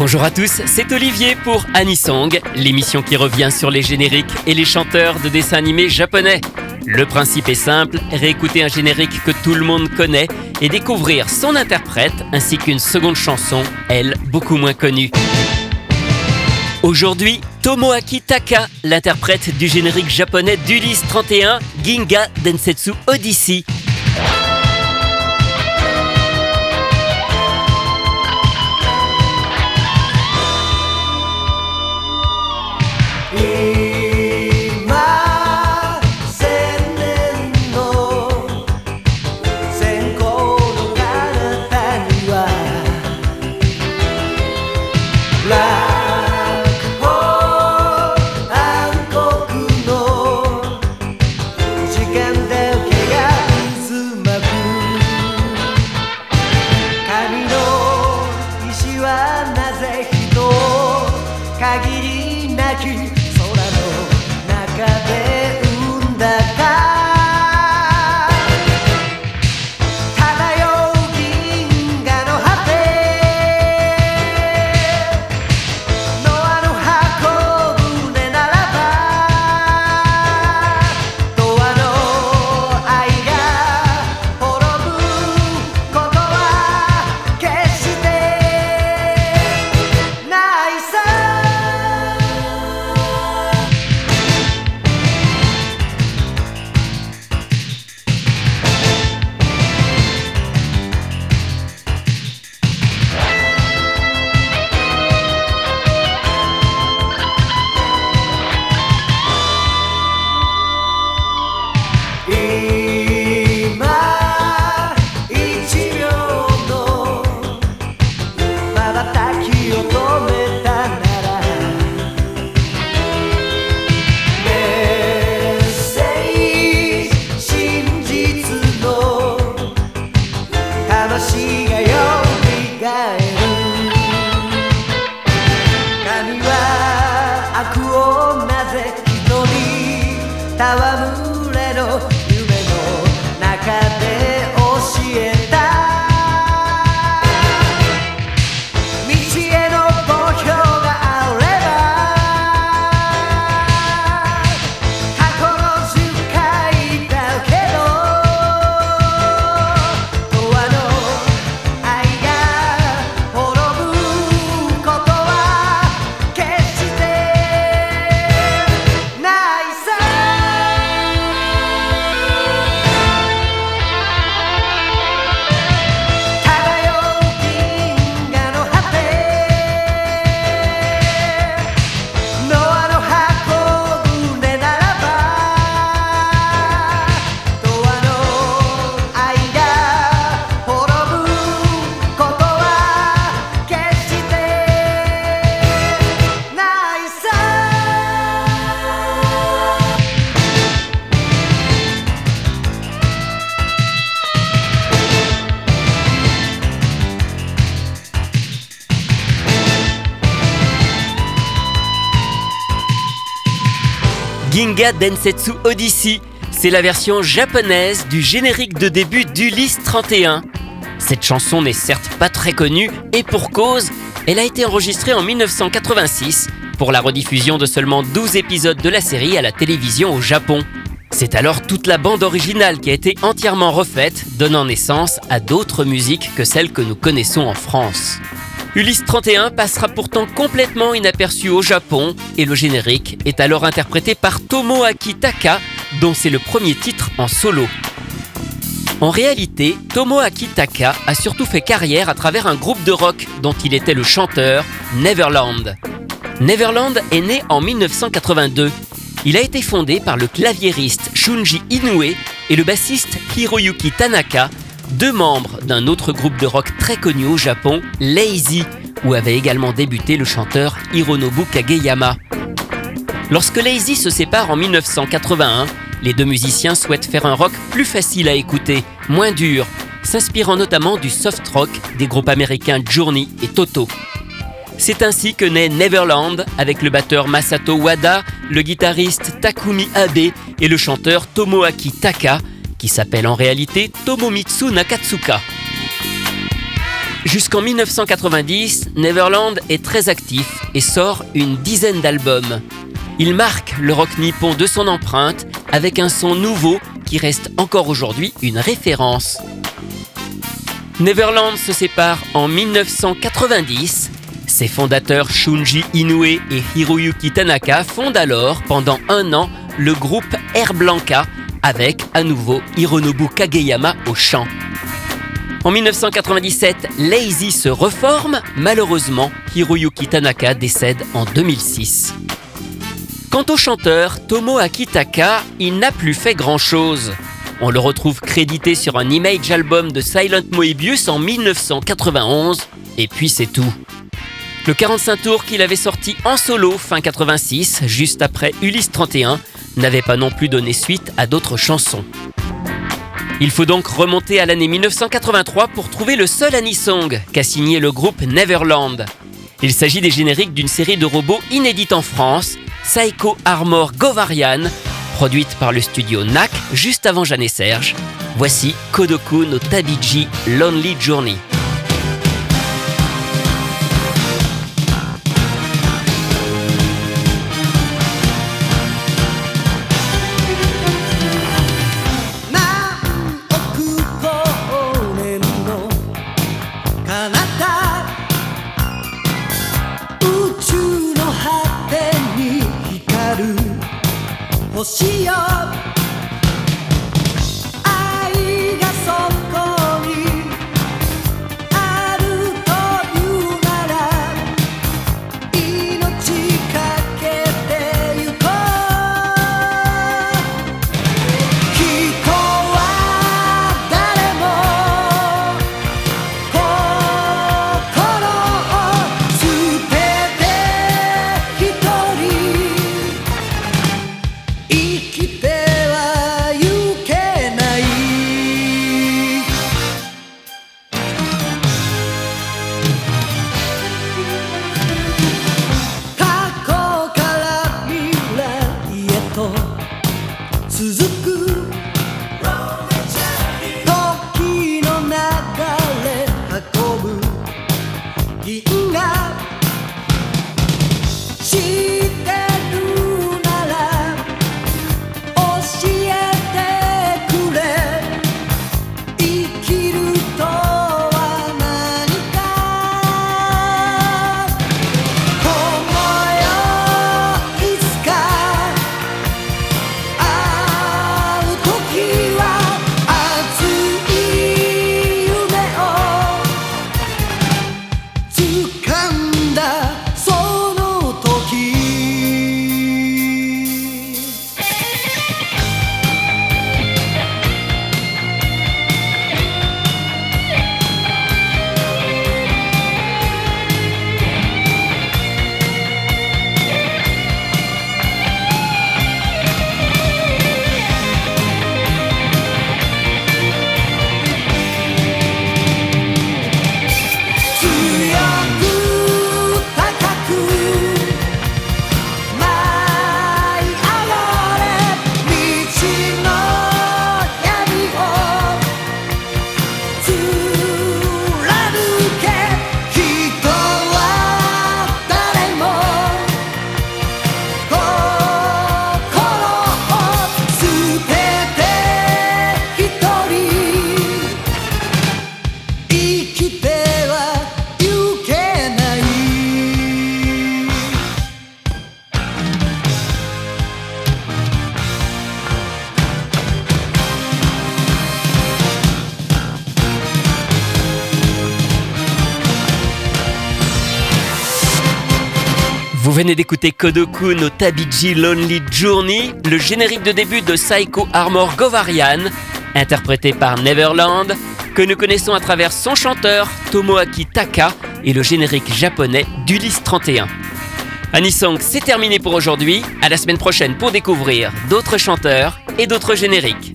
Bonjour à tous, c'est Olivier pour Anisong, l'émission qui revient sur les génériques et les chanteurs de dessins animés japonais. Le principe est simple, réécouter un générique que tout le monde connaît et découvrir son interprète ainsi qu'une seconde chanson, elle, beaucoup moins connue. Aujourd'hui, Tomoaki Taka, l'interprète du générique japonais d'Ulysse 31, Ginga Densetsu Odyssey, Densetsu Odyssey. C'est la version japonaise du générique de début d'Ulysse 31. Cette chanson n'est certes pas très connue, et pour cause, elle a été enregistrée en 1986 pour la rediffusion de seulement 12 épisodes de la série à la télévision au Japon. C'est alors toute la bande originale qui a été entièrement refaite, donnant naissance à d'autres musiques que celles que nous connaissons en France. Ulysse 31 passera pourtant complètement inaperçu au Japon et le générique est alors interprété par Tomoaki Taka, dont c'est le premier titre en solo. En réalité, Tomoaki Taka a surtout fait carrière à travers un groupe de rock dont il était le chanteur, Neverland. Neverland est né en 1982. Il a été fondé par le claviériste Shunji Inoue et le bassiste Hiroyuki Tanaka, deux membres d'un autre groupe de rock très connu au Japon, Lazy, où avait également débuté le chanteur Hironobu Kageyama. Lorsque Lazy se sépare en 1981, les deux musiciens souhaitent faire un rock plus facile à écouter, moins dur, s'inspirant notamment du soft rock des groupes américains Journey et Toto. C'est ainsi que naît Neverland avec le batteur Masato Wada, le guitariste Takumi Abe et le chanteur Tomoaki Taka, qui s'appelle en réalité Tomomitsu Nakatsuka. Jusqu'en 1990, Neverland est très actif et sort une dizaine d'albums. Il marque le rock nippon de son empreinte avec un son nouveau qui reste encore aujourd'hui une référence. Neverland se sépare en 1990. Ses fondateurs Shunji Inoue et Hiroyuki Tanaka fondent alors pendant un an le groupe Air Blanca avec à nouveau Hironobu Kageyama au chant. En 1997, Lazy se reforme. Malheureusement, Hiroyuki Tanaka décède en 2006. Quant au chanteur Tomo Akitaka, il n'a plus fait grand-chose. On le retrouve crédité sur un image album de Silent Moebius en 1991, et puis c'est tout. Le 45 tours qu'il avait sorti en solo fin 86, juste après Ulysse 31, n'avait pas non plus donné suite à d'autres chansons. Il faut donc remonter à l'année 1983 pour trouver le seul Anisong qu'a signé le groupe Neverland. Il s'agit des génériques d'une série de robots inédite en France, Psycho Armor Govarian, produite par le studio NAC juste avant Jeanne Serge. Voici Kodoku no Tabiji Lonely Journey. Vous venez d'écouter Kodoku no Tabiji Lonely Journey, le générique de début de Psycho Armor Govarian, interprété par Neverland, que nous connaissons à travers son chanteur Tomoaki Taka et le générique japonais d'Ulysse 31. Anisong, c'est terminé pour aujourd'hui. À la semaine prochaine pour découvrir d'autres chanteurs et d'autres génériques.